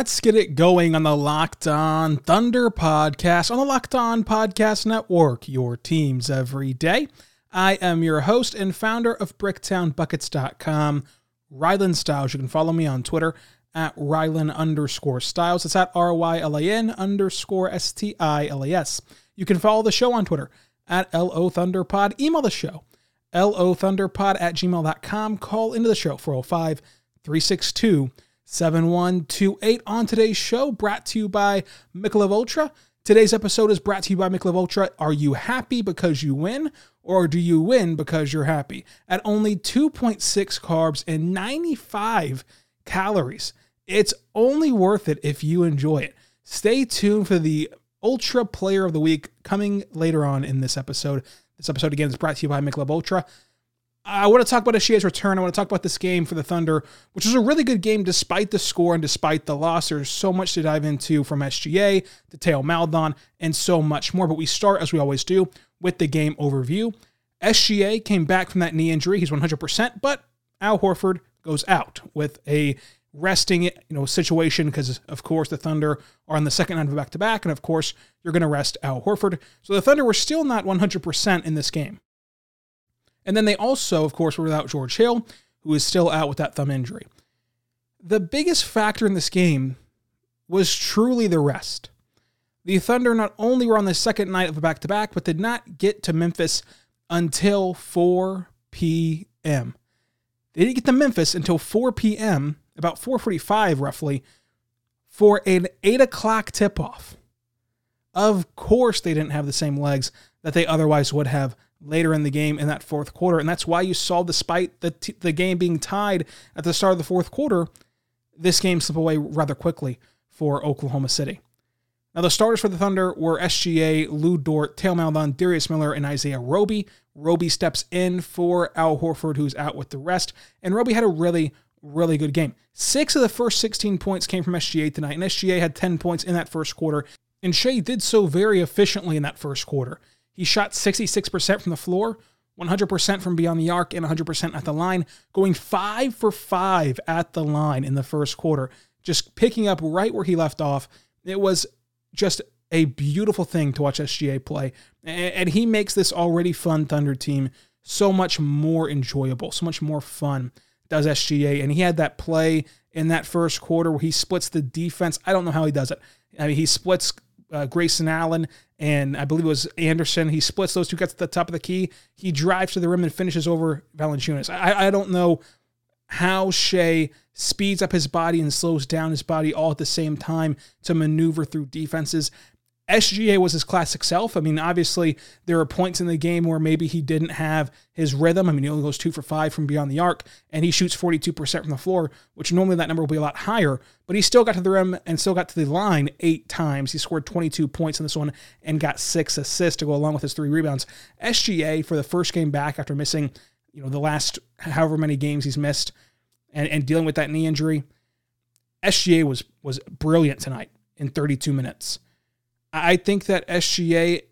Let's get it going on the Locked On Thunder podcast on the Locked On Podcast Network, your teams every day. I am your host and founder of BricktownBuckets.com, Rylan Stiles. You can follow me on Twitter at Rylan underscore Stiles. It's at R Y L A N underscore S T I L A S. You can follow the show on Twitter at LO Thunderpod. Email the show, LO Thunderpod at gmail.com. Call into the show 405 362 7128 on today's show, brought to you by Michelob Ultra. Today's episode is brought to you by Michelob Ultra. Are you happy because you win, or do you win because you're happy? At only 2.6 carbs and 95 calories, it's only worth it if you enjoy it. Stay tuned for the Ultra Player of the Week coming later on in this episode. This episode, again, is brought to you by Michelob Ultra. I want to talk about SGA's return. I want to talk about this game for the Thunder, which was a really good game despite the score and despite the loss. There's so much to dive into from SGA to Theo Maledon and so much more. But we start, as we always do, with the game overview. SGA came back from that knee injury. He's 100%, but Al Horford goes out with a resting you know situation because of course the Thunder are on the second night of back to back and of course you're going to rest Al Horford. So the Thunder were still not 100% in this game. And then they also, of course, were without George Hill, who is still out with that thumb injury. The biggest factor in this game was truly the rest. The Thunder not only were on the second night of a back to back, but did not get to Memphis until 4 p.m. They didn't get to Memphis until 4 p.m., about 4:45 roughly, for an 8 o'clock tip-off. Of course, they didn't have the same legs that they otherwise would have later in the game in that fourth quarter. And that's why you saw, despite the, t- the game being tied at the start of the fourth quarter, this game slip away rather quickly for Oklahoma City. Now, the starters for the Thunder were SGA, Lu Dort, Theo Maledon, Darius Miller, and Isaiah Roby. Roby steps in for Al Horford, who's out with the rest. And Roby had a really, really good game. Six of the first 16 points came from SGA tonight, and SGA had 10 points in that first quarter. And Shai did so very efficiently in that first quarter. He shot 66% from the floor, 100% from beyond the arc, and 100% at the line, going five for five at the line in the first quarter, just picking up right where he left off. It was just a beautiful thing to watch SGA play. And he makes this already fun Thunder team so much more enjoyable, so much more fun, does SGA. And he had that play in that first quarter where he splits the defense. I don't know how he does it. I mean, he splits uh, Grayson Allen and I believe it was Anderson. He splits those two, gets to the top of the key. He drives to the rim and finishes over Valanciunas. I, I don't know how Shai speeds up his body and slows down his body all at the same time to maneuver through defenses. SGA was his classic self. I mean, obviously, there are points in the game where maybe he didn't have his rhythm. I mean, he only goes two for five from beyond the arc, and he shoots 42% from the floor, which normally that number will be a lot higher, but he still got to the rim and still got to the line eight times. He scored 22 points in this one and got six assists to go along with his three rebounds. SGA, for the first game back after missing, you know, the last however many games he's missed and, and dealing with that knee injury, SGA was was brilliant tonight in 32 minutes. I think that SGA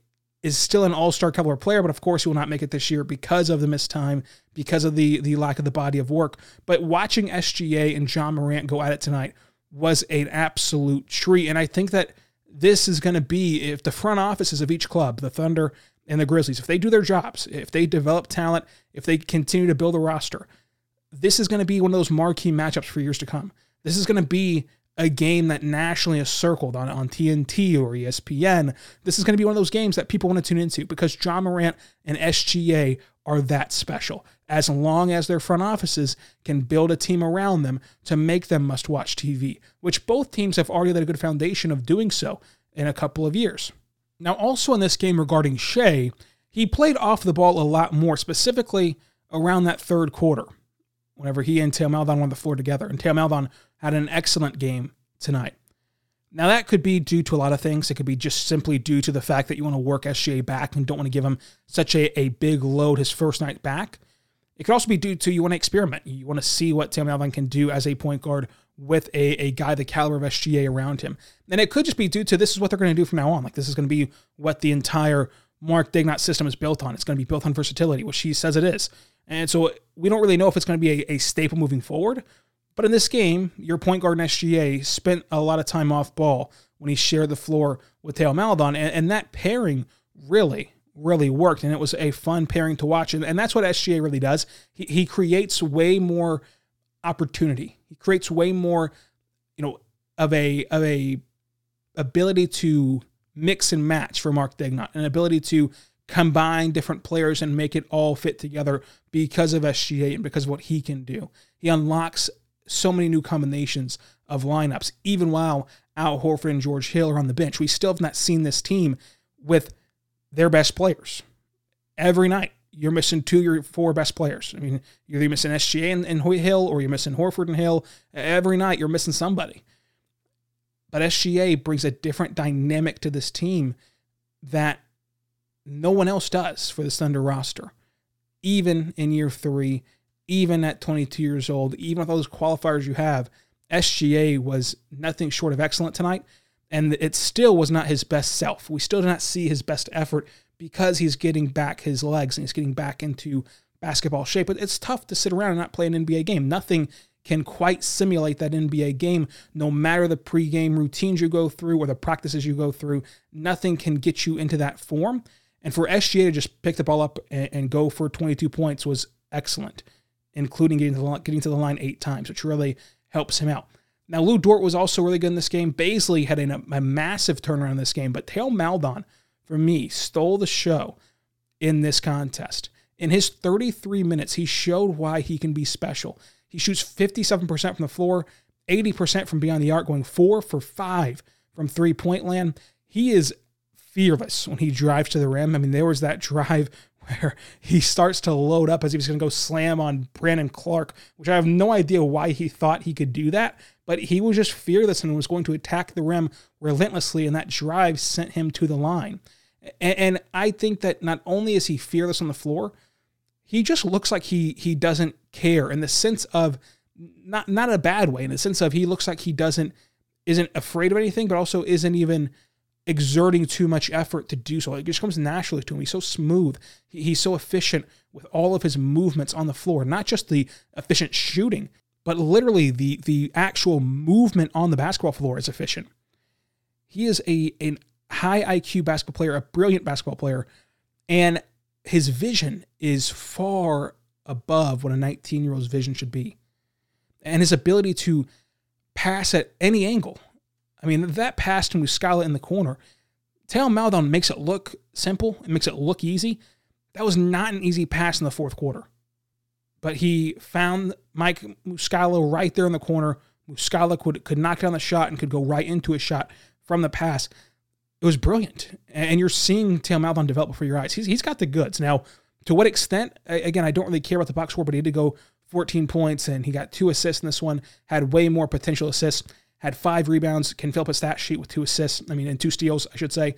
is still an all-star caliber player, but of course he will not make it this year because of the missed time, because of the the lack of the body of work. But watching SGA and Ja Morant go at it tonight was an absolute treat, and I think that this is going to be if the front offices of each club, the Thunder and the Grizzlies, if they do their jobs, if they develop talent, if they continue to build a roster, this is going to be one of those marquee matchups for years to come. This is going to be a game that nationally is circled on, on TNT or ESPN. This is going to be one of those games that people want to tune into because Ja Morant and SGA are that special. As long as their front offices can build a team around them to make them must watch TV, which both teams have already laid a good foundation of doing so in a couple of years. Now, also in this game regarding Shai, he played off the ball a lot more, specifically around that third quarter, whenever he and Theo Maledon were on the floor together. And Theo Maledon had an excellent game tonight. Now, that could be due to a lot of things. It could be just simply due to the fact that you want to work SGA back and don't want to give him such a, a big load his first night back. It could also be due to you want to experiment. You want to see what Tim Alvin can do as a point guard with a, a guy the caliber of SGA around him. And it could just be due to this is what they're going to do from now on. Like this is going to be what the entire Mark Daigneault system is built on. It's going to be built on versatility, which he says it is. And so we don't really know if it's going to be a, a staple moving forward. But in this game, your point guard in SGA spent a lot of time off ball when he shared the floor with Theo Maledon. And, and that pairing really, really worked. And it was a fun pairing to watch. And, and that's what SGA really does. He, he creates way more opportunity. He creates way more, you know, of a of a ability to mix and match for Mark Daigneault, an ability to combine different players and make it all fit together because of SGA and because of what he can do. He unlocks so many new combinations of lineups, even while Al Horford and George Hill are on the bench. We still have not seen this team with their best players every night you're missing two your four best players. I mean, you're either missing SGA and, and Hill or you're missing Horford and Hill. Every night you're missing somebody. But SGA brings a different dynamic to this team that no one else does for this Thunder roster. Even in year three, even at 22 years old, even with all those qualifiers you have, SGA was nothing short of excellent tonight. And it still was not his best self. We still did not see his best effort because he's getting back his legs and he's getting back into basketball shape. But it's tough to sit around and not play an NBA game. Nothing can quite simulate that NBA game, no matter the pregame routines you go through or the practices you go through. Nothing can get you into that form. And for SGA to just pick the ball up and, and go for 22 points was excellent, including getting to, the, getting to the line eight times, which really helps him out. Now, Lu Dort was also really good in this game. Bazley had a, a massive turnaround in this game, but Theo Maledon, – for me, stole the show in this contest. In his 33 minutes, he showed why he can be special. He shoots 57% from the floor, 80% from beyond the arc, going four for five from three point land. He is fearless when he drives to the rim. I mean, there was that drive where he starts to load up as he was going to go slam on Brandon Clarke, which I have no idea why he thought he could do that, but he was just fearless and was going to attack the rim relentlessly, and that drive sent him to the line. And, I think that not only is he fearless on the floor, he just looks like he he doesn't care in the sense of not not a bad way, in the sense of he looks like he doesn't isn't afraid of anything, but also isn't even exerting too much effort to do so. It just comes naturally to him. He's so smooth. He's so efficient with all of his movements on the floor, not just the efficient shooting, but literally the the actual movement on the basketball floor is efficient. He is a an high IQ basketball player, a brilliant basketball player, and his vision is far above what a 19 year old's vision should be. And his ability to pass at any angle. I mean, that pass to Muscala in the corner, Theo Maledon makes it look simple, it makes it look easy. That was not an easy pass in the fourth quarter. But he found Mike Muscala right there in the corner. Muscala could, could knock down the shot and could go right into a shot from the pass it was brilliant. And you're seeing Theo Maledon develop before your eyes. He's, he's got the goods. Now, to what extent, again, I don't really care about the box score, but he did go 14 points and he got two assists in this one, had way more potential assists, had five rebounds, can fill up a stat sheet with two assists, I mean, and two steals, I should say.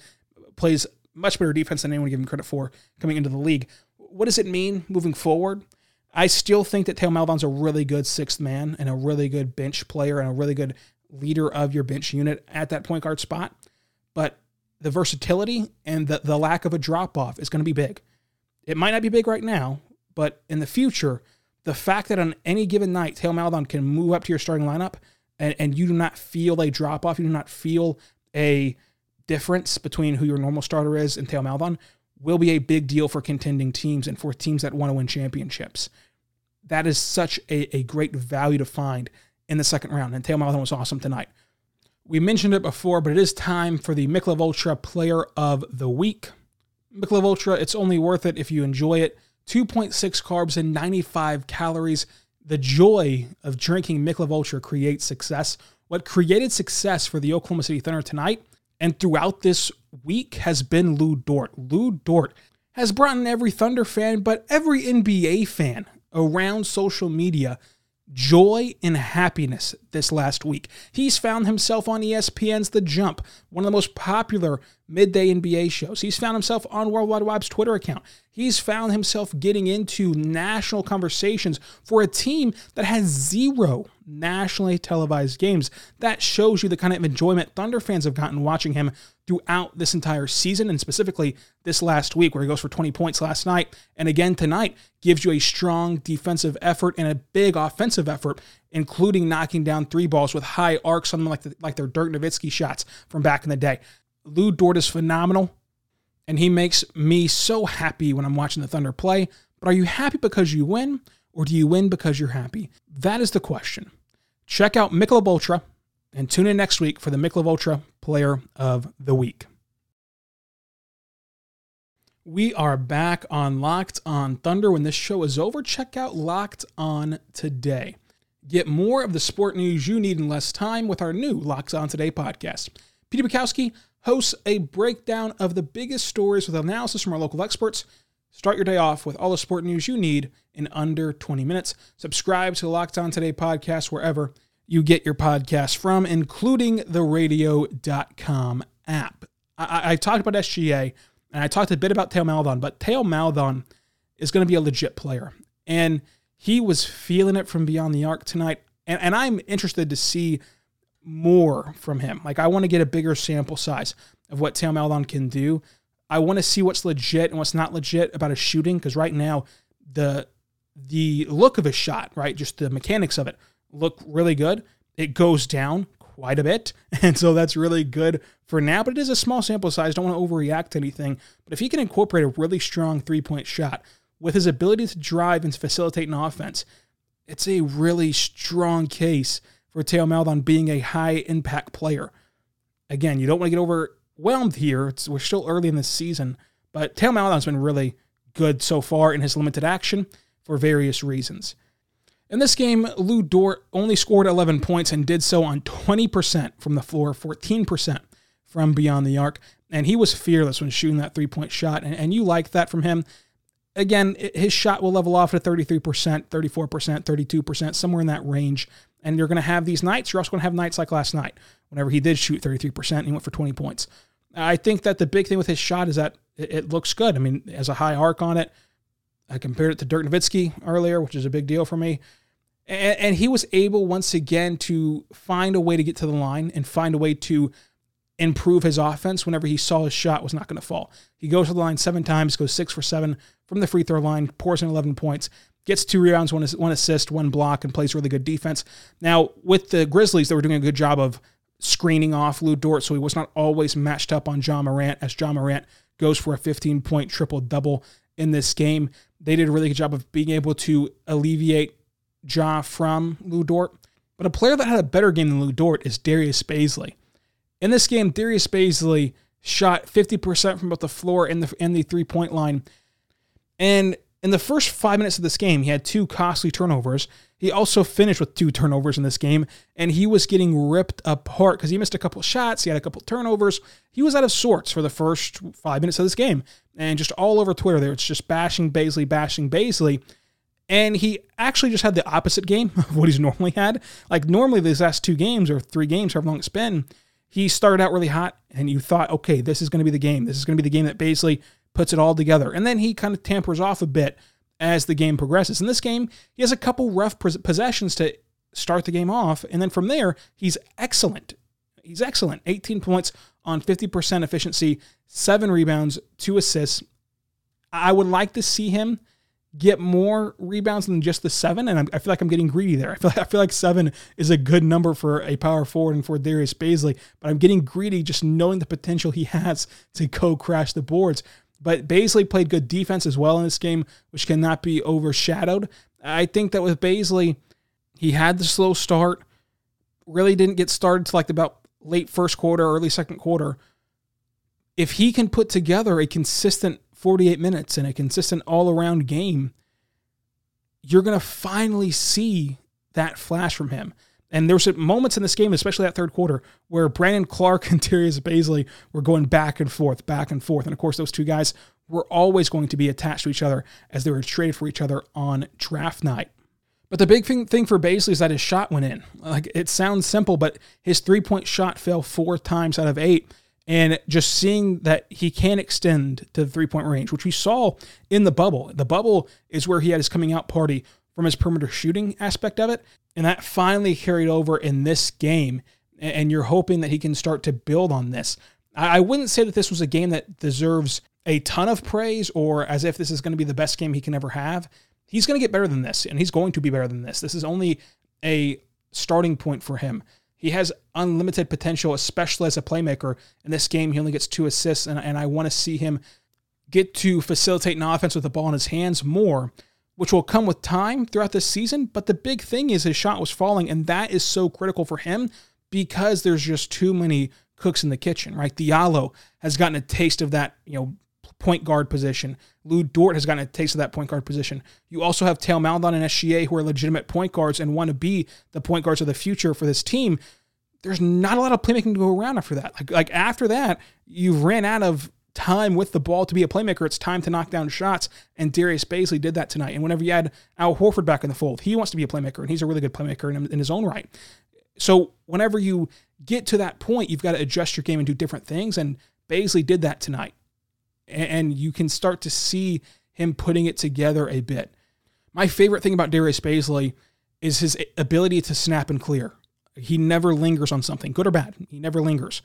Plays much better defense than anyone give him credit for coming into the league. What does it mean moving forward? I still think that Theo Maledon's a really good sixth man and a really good bench player and a really good leader of your bench unit at that point guard spot. But the versatility and the, the lack of a drop off is going to be big. It might not be big right now, but in the future, the fact that on any given night, Theo Maledon can move up to your starting lineup and, and you do not feel a drop off, you do not feel a difference between who your normal starter is and Theo Maledon will be a big deal for contending teams and for teams that want to win championships. That is such a, a great value to find in the second round. And Theo Maledon was awesome tonight. We mentioned it before, but it is time for the Michelob Ultra Player of the Week. Michelob Ultra, it's only worth it if you enjoy it. 2.6 carbs and 95 calories. The joy of drinking Michelob Ultra creates success. What created success for the Oklahoma City Thunder tonight and throughout this week has been Lu Dort. Lu Dort has brought in every Thunder fan, but every NBA fan around social media joy and happiness this last week. He's found himself on ESPN's The Jump, one of the most popular midday NBA shows. He's found himself on World Wide Wob's Twitter account. He's found himself getting into national conversations for a team that has zero nationally televised games. That shows you the kind of enjoyment Thunder fans have gotten watching him throughout this entire season and specifically this last week where he goes for 20 points last night and again tonight gives you a strong defensive effort and a big offensive effort including knocking down three balls with high arcs on them like, the, like their Dirk Nowitzki shots from back in the day. Lu Dort is phenomenal and he makes me so happy when I'm watching the Thunder play. But are you happy because you win or do you win because you're happy? That is the question. Check out Michelob Ultra and tune in next week for the Michelob Ultra Player of the Week. We are back on Locked on Thunder. When this show is over, check out Locked on Today. Get more of the sport news you need in less time with our new Locked on Today podcast. Peter Bukowski hosts a breakdown of the biggest stories with analysis from our local experts. Start your day off with all the sport news you need in under 20 minutes. Subscribe to the Locked On Today podcast wherever you get your podcast from, including the radio.com app. I, I talked about SGA and I talked a bit about Theo Maledon, but Theo Maledon is going to be a legit player. And he was feeling it from beyond the arc tonight. And, and I'm interested to see more from him. Like, I want to get a bigger sample size of what Theo Maledon can do. I want to see what's legit and what's not legit about his shooting because right now, the the look of a shot, right, just the mechanics of it, look really good. It goes down quite a bit. And so that's really good for now, but it is a small sample size. Don't want to overreact to anything. But if he can incorporate a really strong three point shot with his ability to drive and to facilitate an offense, it's a really strong case for Theo Maledon being a high impact player. Again, you don't want to get overwhelmed here. It's, we're still early in the season, but Theo Maledon's been really good so far in his limited action for various reasons. In this game, Lu Dort only scored 11 points and did so on 20% from the floor, 14% from beyond the arc. And he was fearless when shooting that three point shot. And, and you like that from him. Again, his shot will level off at 33%, 34%, 32%, somewhere in that range. And you're going to have these nights. You're also going to have nights like last night, whenever he did shoot 33%, he went for 20 points. I think that the big thing with his shot is that it, it looks good. I mean, has a high arc on it. I compared it to Dirk Nowitzki earlier, which is a big deal for me. And, and he was able once again to find a way to get to the line and find a way to improve his offense whenever he saw his shot was not going to fall. He goes to the line seven times, goes six for seven from the free throw line, pours in 11 points, gets two rebounds, one, one assist, one block, and plays really good defense. Now, with the Grizzlies, they were doing a good job of screening off Lu Dort, so he was not always matched up on Ja Morant as Ja Morant goes for a 15 point triple double in this game. They did a really good job of being able to alleviate Ja from Lu Dort. But a player that had a better game than Lu Dort is Darius Bazley. In this game, Darius Bazley shot 50% from both the floor and the, and the three point line. And in the first five minutes of this game, he had two costly turnovers. He also finished with two turnovers in this game, and he was getting ripped apart because he missed a couple shots. He had a couple turnovers. He was out of sorts for the first five minutes of this game. And just all over Twitter there, it's just bashing Bazley, bashing Bazley. And he actually just had the opposite game of what he's normally had. Like normally these last two games or three games, however long it's been, he started out really hot and you thought, okay, this is going to be the game. This is going to be the game that Bazley puts it all together. And then he kind of tampers off a bit as the game progresses. In this game, he has a couple rough possessions to start the game off. And then from there, he's excellent. He's excellent. 18 points on 50% efficiency, seven rebounds, two assists. I would like to see him get more rebounds than just the seven. And I'm, feel like I'm getting greedy there. I feel, like, I feel like seven is a good number for a power forward and for Darius Bazley, but I'm getting greedy just knowing the potential he has to go crash the boards. But Bazley played good defense as well in this game, which cannot be overshadowed. I think that with Bazley, he had the slow start, really didn't get started to like about late first quarter, early second quarter. If he can put together a consistent 48 minutes and a consistent all around game, you're going to finally see that flash from him. And there were moments in this game, especially that third quarter, where Brandon Clarke and Darius Bazley were going back and forth, back and forth. And of course, those two guys were always going to be attached to each other as they were traded for each other on draft night. But the big thing, thing for Bazley is that his shot went in. Like it sounds simple, but his three point shot fell four times out of eight. And just seeing that he can extend to the three point range, which we saw in the bubble. The bubble is where he had his coming out party from his perimeter shooting aspect of it. And that finally carried over in this game. And you're hoping that he can start to build on this. I wouldn't say that this was a game that deserves a ton of praise or as if this is going to be the best game he can ever have. He's going to get better than this, and he's going to be better than this. This is only a starting point for him. He has unlimited potential, especially as a playmaker. In this game, he only gets two assists, and, and I want to see him get to facilitate an offense with the ball in his hands more, which will come with time throughout this season. But the big thing is his shot was falling, and that is so critical for him because there's just too many cooks in the kitchen, right? Diallo has gotten a taste of that, you know, point guard position. Lu Dort has gotten a taste of that point guard position. You also have Theo Maledon and SGA who are legitimate point guards and want to be the point guards of the future for this team. There's not a lot of playmaking to go around after that. Like, like after that, you've ran out of time with the ball to be a playmaker. It's time to knock down shots. And Darius Bazley did that tonight. And whenever you add Al Horford back in the fold, he wants to be a playmaker, and he's a really good playmaker in, in his own right. So whenever you get to that point, you've got to adjust your game and do different things. And Bazley did that tonight. And you can start to see him putting it together a bit. My favorite thing about Darius Bazley is his ability to snap and clear. He never lingers on something, good or bad. He never lingers.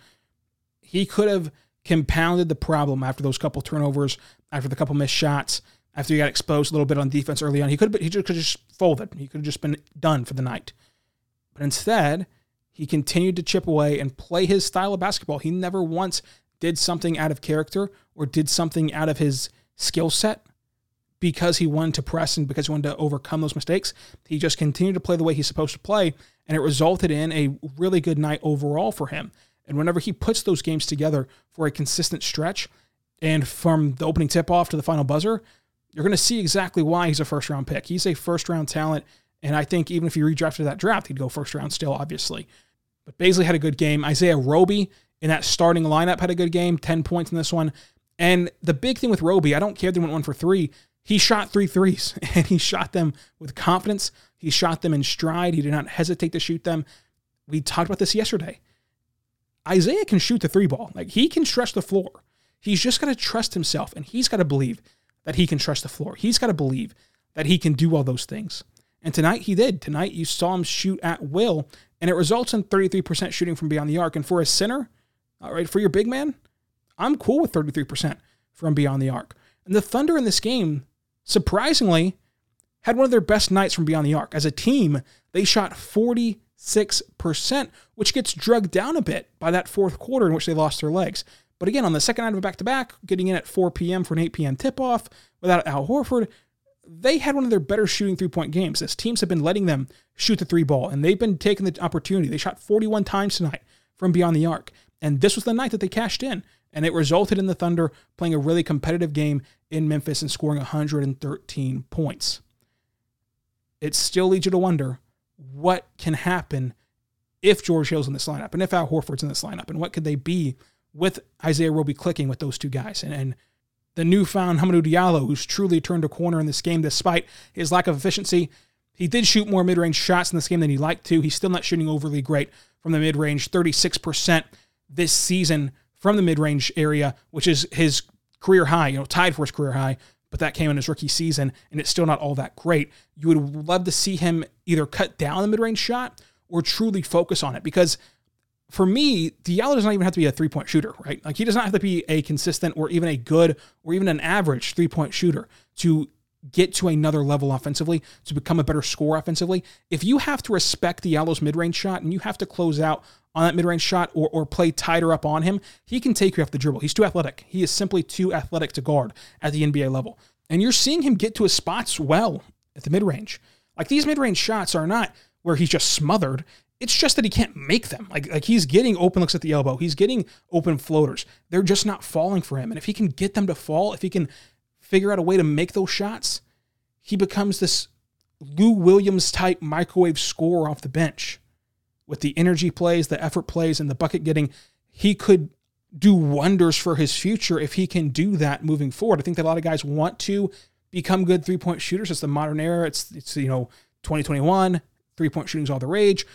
He could have compounded the problem after those couple turnovers, after the couple missed shots, after he got exposed a little bit on defense early on. He could have, he could just folded. He could have just been done for the night. But instead, he continued to chip away and play his style of basketball. He never once did something out of character or did something out of his skill set because he wanted to press and because he wanted to overcome those mistakes. He just continued to play the way he's supposed to play, and it resulted in a really good night overall for him. And whenever he puts those games together for a consistent stretch, and from the opening tip off to the final buzzer, you're going to see exactly why he's a first round pick. He's a first round talent and I think even if he redrafted that draft, he'd go first round still, obviously. But Bazley had a good game. Isaiah Roby in that starting lineup had a good game, 10 points in this one. And the big thing with Roby, I don't care if they went one for three. He shot three threes and he shot them with confidence. He shot them in stride. He did not hesitate to shoot them. We talked about this yesterday. Isaiah can shoot the three ball. Like he can stretch the floor. He's just got to trust himself and he's got to believe that he can trust the floor. He's got to believe that he can do all those things. And tonight he did. Tonight you saw him shoot at will, and it results in 33% shooting from beyond the arc. And for a center, all right, for your big man, I'm cool with 33% from beyond the arc. And the Thunder in this game, surprisingly, had one of their best nights from beyond the arc. As a team, they shot 46%, which gets drugged down a bit by that fourth quarter in which they lost their legs. But again, on the second night of a back to back, getting in at 4 p.m. for an 8 p.m. tip off without Al Horford, they had one of their better shooting three point games as teams have been letting them shoot the three ball and they've been taking the opportunity. They shot 41 times tonight from beyond the arc. And this was the night that they cashed in. And it resulted in the Thunder playing a really competitive game in Memphis and scoring 113 points. It still leads you to wonder what can happen if George Hill's in this lineup and if Al Horford's in this lineup and what could they be with Isaiah Roby clicking with those two guys. And, and the newfound Hamidou Diallo, who's truly turned a corner in this game despite his lack of efficiency. He did shoot more mid range shots in this game than he liked to. He's still not shooting overly great from the mid range, 36% this season from the mid range area, which is his career high, you know, tied for his career high, but that came in his rookie season, and it's still not all that great. You would love to see him either cut down the mid range shot or truly focus on it because for me, Diallo does not even have to be a three point shooter, right? Like he does not have to be a consistent or even a good or even an average three point shooter to get to another level offensively, to become a better scorer offensively. If you have to respect the Diallo's mid range shot and you have to close out on that mid range shot or, or play tighter up on him, he can take you off the dribble. He's too athletic. He is simply too athletic to guard at the NBA level. And you're seeing him get to his spots well at the mid range. Like these mid range shots are not where he's just smothered. It's just that he can't make them. Like, like he's getting open looks at the elbow. He's getting open floaters. They're just not falling for him. And if he can get them to fall, if he can figure out a way to make those shots, he becomes this Lou Williams type microwave scorer off the bench. With the energy plays, the effort plays, and the bucket getting, he could do wonders for his future if he can do that moving forward. I think that a lot of guys want to become good three point shooters. It's the modern era. It's it's you know 2021, three point shooting is all the rage.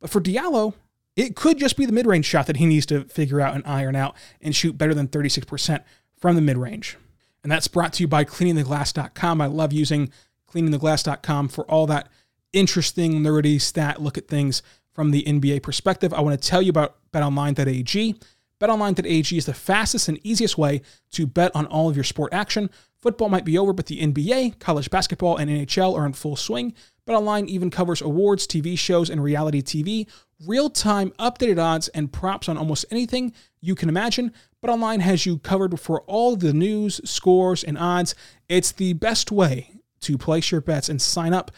But for Diallo, it could just be the mid range shot that he needs to figure out and iron out and shoot better than 36% from the mid range. And that's brought to you by cleaningtheglass.com. I love using cleaningtheglass.com for all that interesting, nerdy stat look at things from the NBA perspective. I want to tell you about betonline.ag. BetOnline.ag is the fastest and easiest way to bet on all of your sport action. Football might be over, but the NBA, college basketball, and NHL are in full swing. BetOnline even covers awards, TV shows, and reality TV, real-time updated odds and props on almost anything you can imagine. BetOnline has you covered for all the news, scores, and odds. It's the best way to place your bets and sign up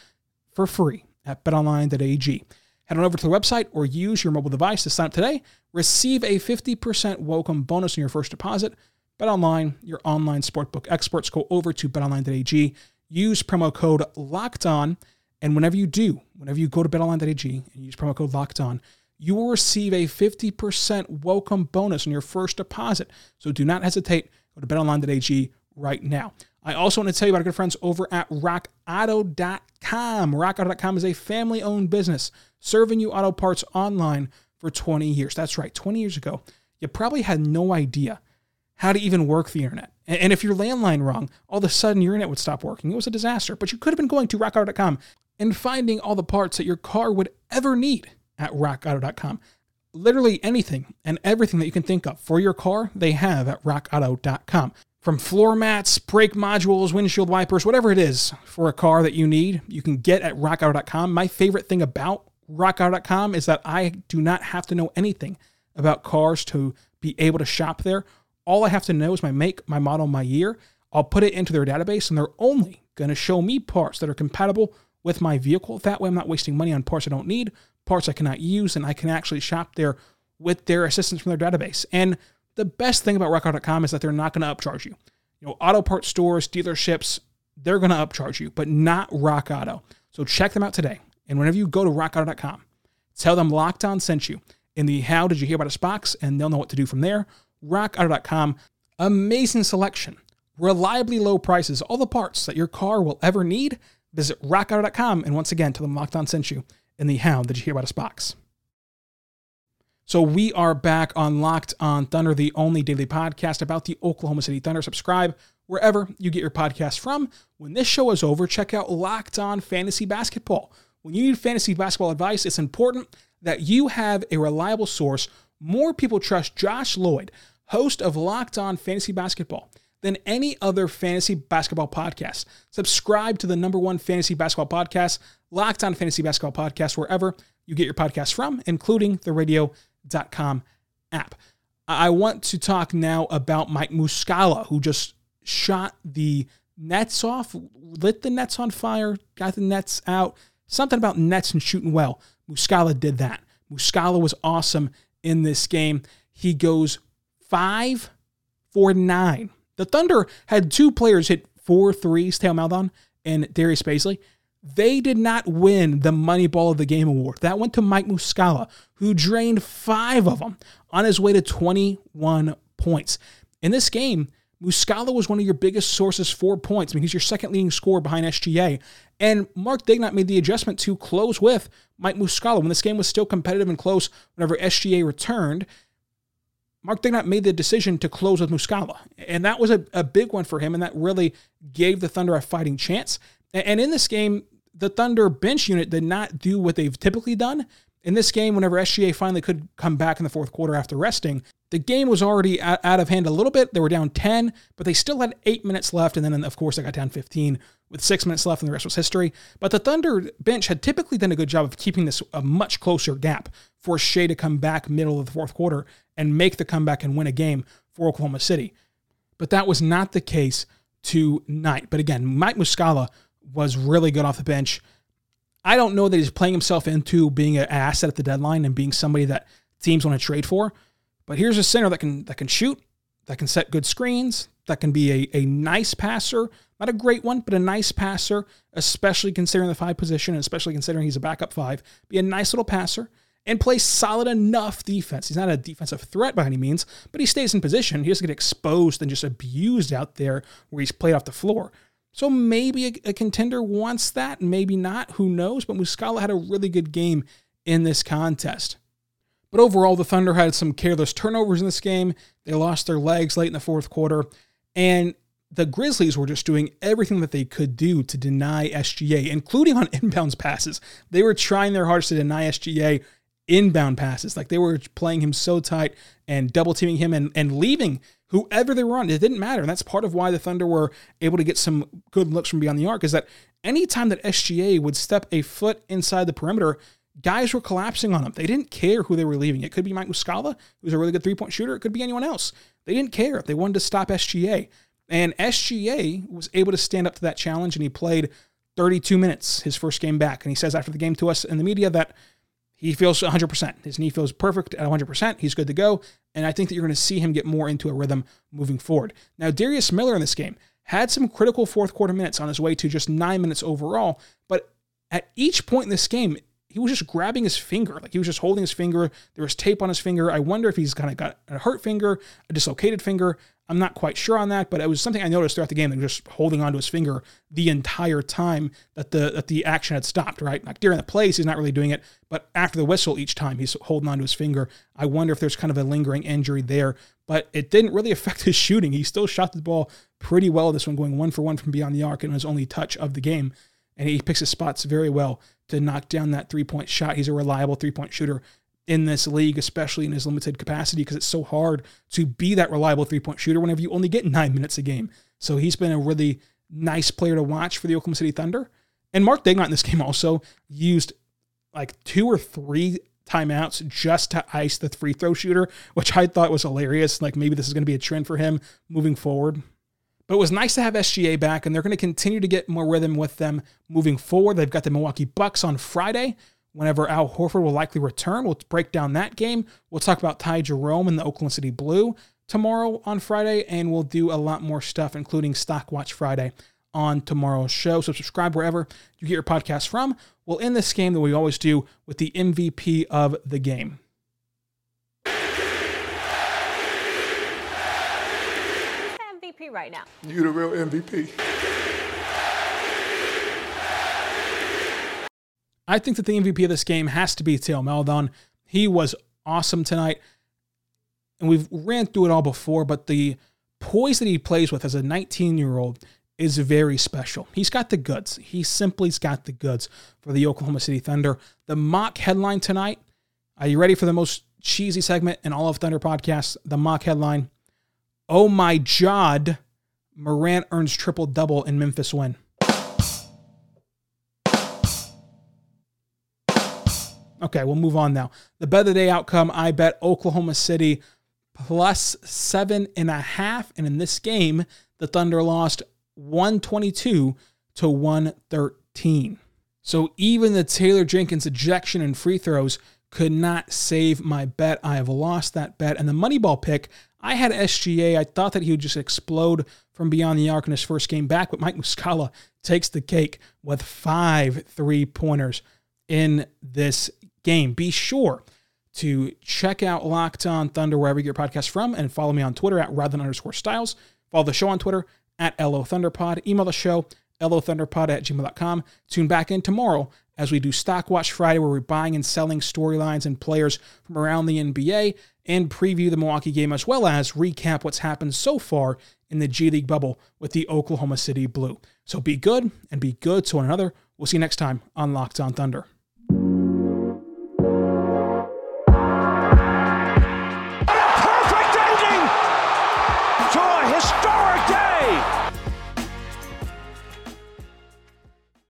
for free at betonline.ag. Head on over to the website or use your mobile device to sign up today. Receive a 50% welcome bonus on your first deposit. BetOnline, your online sportbook experts, go over to betonline.ag. Use promo code LOCKED ON. And whenever you do, whenever you go to betonline.ag and use promo code LOCKED ON, you will receive a 50% welcome bonus on your first deposit. So do not hesitate. Go to betonline.ag right now. I also want to tell you about our good friends over at rockauto.com. Rockauto.com is a family owned business serving you auto parts online for 20 years. That's right, 20 years ago, you probably had no idea how to even work the internet. And if your landline wrong, all of a sudden your internet would stop working. It was a disaster. But you could have been going to rockauto.com and finding all the parts that your car would ever need at rockauto.com. Literally anything and everything that you can think of for your car, they have at rockauto.com. From floor mats, brake modules, windshield wipers, whatever it is for a car that you need, you can get at rockauto.com. My favorite thing about rockauto.com is that I do not have to know anything about cars to be able to shop there. All I have to know is my make, my model, my year. I'll put it into their database and they're only going to show me parts that are compatible with my vehicle. That way, I'm not wasting money on parts I don't need, parts I cannot use, and I can actually shop there with their assistance from their database. And the best thing about rockauto.com is that they're not going to upcharge you. You know, auto parts stores, dealerships, they're going to upcharge you, but not Rock Auto. So check them out today. And whenever you go to rockauto.com, tell them Locked On sent you in the How Did You Hear About Us box, and they'll know what to do from there. RockAuto.com, amazing selection, reliably low prices, all the parts that your car will ever need. Visit RockAuto.com, and once again, tell them Locked On sent you in the How Did You Hear About Us box. So we are back on Locked On Thunder, the only daily podcast about the Oklahoma City Thunder. Subscribe wherever you get your podcast from. When this show is over, check out Locked On Fantasy Basketball when you need fantasy basketball advice, it's important that you have a reliable source. More people trust Josh Lloyd, host of Locked On Fantasy Basketball, than any other fantasy basketball podcast. Subscribe to the number one fantasy basketball podcast, Locked On Fantasy Basketball Podcast, wherever you get your podcast from, including the radio.com app. I want to talk now about Mike Muscala, who just shot the nets off, lit the nets on fire, got the nets out, Something about nets and shooting well. Muscala did that. Muscala was awesome in this game. He goes five for nine. The Thunder had two players hit four threes, Theo Maledon and Darius Bazley. They did not win the Money Ball of the Game award. That went to Mike Muscala, who drained five of them on his way to 21 points. In this game, Muscala was one of your biggest sources for points. I mean, he's your second leading scorer behind SGA. And Mark Daigneault made the adjustment to close with Mike Muscala. When this game was still competitive and close whenever SGA returned, Mark Daigneault made the decision to close with Muscala. And that was a, a big one for him, and that really gave the Thunder a fighting chance. And in this game, the Thunder bench unit did not do what they've typically done. In this game, whenever SGA finally could come back in the fourth quarter after resting, the game was already out of hand a little bit. They were down 10, but they still had eight minutes left. And then, of course, they got down 15 with six minutes left, and the rest was history. But the Thunder bench had typically done a good job of keeping this a much closer gap for Shai to come back middle of the fourth quarter and make the comeback and win a game for Oklahoma City. But that was not the case tonight. But again, Mike Muscala was really good off the bench. I don't know that he's playing himself into being an asset at the deadline and being somebody that teams want to trade for. But here's a center that can that can shoot, that can set good screens, that can be a, a nice passer, not a great one, but a nice passer, especially considering the five position, and especially considering he's a backup five. Be a nice little passer and play solid enough defense. He's not a defensive threat by any means, but he stays in position. He doesn't get exposed and just abused out there where he's played off the floor. So maybe a, a contender wants that, maybe not. Who knows? But Muscala had a really good game in this contest. But overall, the Thunder had some careless turnovers in this game. They lost their legs late in the fourth quarter. And the Grizzlies were just doing everything that they could do to deny SGA, including on inbounds passes. They were trying their hardest to deny SGA inbound passes. Like they were playing him so tight and double teaming him and, and leaving whoever they were on. It didn't matter. And that's part of why the Thunder were able to get some good looks from beyond the arc is that anytime that SGA would step a foot inside the perimeter, guys were collapsing on him. They didn't care who they were leaving. It could be Mike Muscala, who's a really good three point shooter. It could be anyone else. They didn't care. They wanted to stop SGA. And SGA was able to stand up to that challenge and he played 32 minutes his first game back. And he says after the game to us in the media that he feels 100%. His knee feels perfect at 100%. He's good to go. And I think that you're going to see him get more into a rhythm moving forward. Now, Darius Miller in this game had some critical fourth quarter minutes on his way to just nine minutes overall. But at each point in this game, he was just grabbing his finger. Like he was just holding his finger. There was tape on his finger. I wonder if he's kind of got a hurt finger, a dislocated finger. I'm not quite sure on that, but it was something I noticed throughout the game he was just holding onto his finger the entire time that the that the action had stopped, right? Like during the plays, he's not really doing it, but after the whistle each time he's holding onto his finger. I wonder if there's kind of a lingering injury there, but it didn't really affect his shooting. He still shot the ball pretty well this one, going one for one from beyond the arc, and his only touch of the game. And he picks his spots very well to knock down that three point shot. He's a reliable three point shooter in this league, especially in his limited capacity, because it's so hard to be that reliable three point shooter whenever you only get nine minutes a game. So he's been a really nice player to watch for the Oklahoma City Thunder. And Mark Daigneault in this game also used like two or three timeouts just to ice the free throw shooter, which I thought was hilarious. Like maybe this is going to be a trend for him moving forward. But it was nice to have SGA back, and they're going to continue to get more rhythm with them moving forward. They've got the Milwaukee Bucks on Friday. Whenever Al Horford will likely return, we'll break down that game. We'll talk about Ty Jerome and the Oklahoma City Blue tomorrow on Friday, and we'll do a lot more stuff, including Stock Watch Friday on tomorrow's show. So subscribe wherever you get your podcast from. We'll end this game that we always do with the MVP of the game. MVP right now. You the real MVP. I think that the MVP of this game has to be Theo Maledon. He was awesome tonight. And we've ran through it all before, but the poise that he plays with as a 19 year old is very special. He's got the goods. He simply's got the goods for the Oklahoma City Thunder. The mock headline tonight. Are you ready for the most cheesy segment in all of Thunder podcasts? The mock headline. Oh my Jod, Morant earns triple double in Memphis win. Okay, we'll move on now. The bet of the day outcome, I bet Oklahoma City plus seven and a half. And in this game, the Thunder lost 122 to 113. So even the Taylor Jenkins ejection and free throws could not save my bet. I have lost that bet. And the Moneyball pick, I had SGA. I thought that he would just explode from beyond the arc in his first game back, but Mike Muscala takes the cake with five three pointers in this game. Be sure to check out Locked On Thunder wherever you get your podcast from and follow me on Twitter at Rylan underscore Stiles. Follow the show on Twitter at LO Thunderpod. Email the show, lothunderpod at gmail.com. Tune back in tomorrow as we do Stock Watch Friday, where we're buying and selling storylines and players from around the NBA and preview the Milwaukee game, as well as recap what's happened so far in the G League bubble with the Oklahoma City Blue. So be good and be good to one another. We'll see you next time on Locked On Thunder.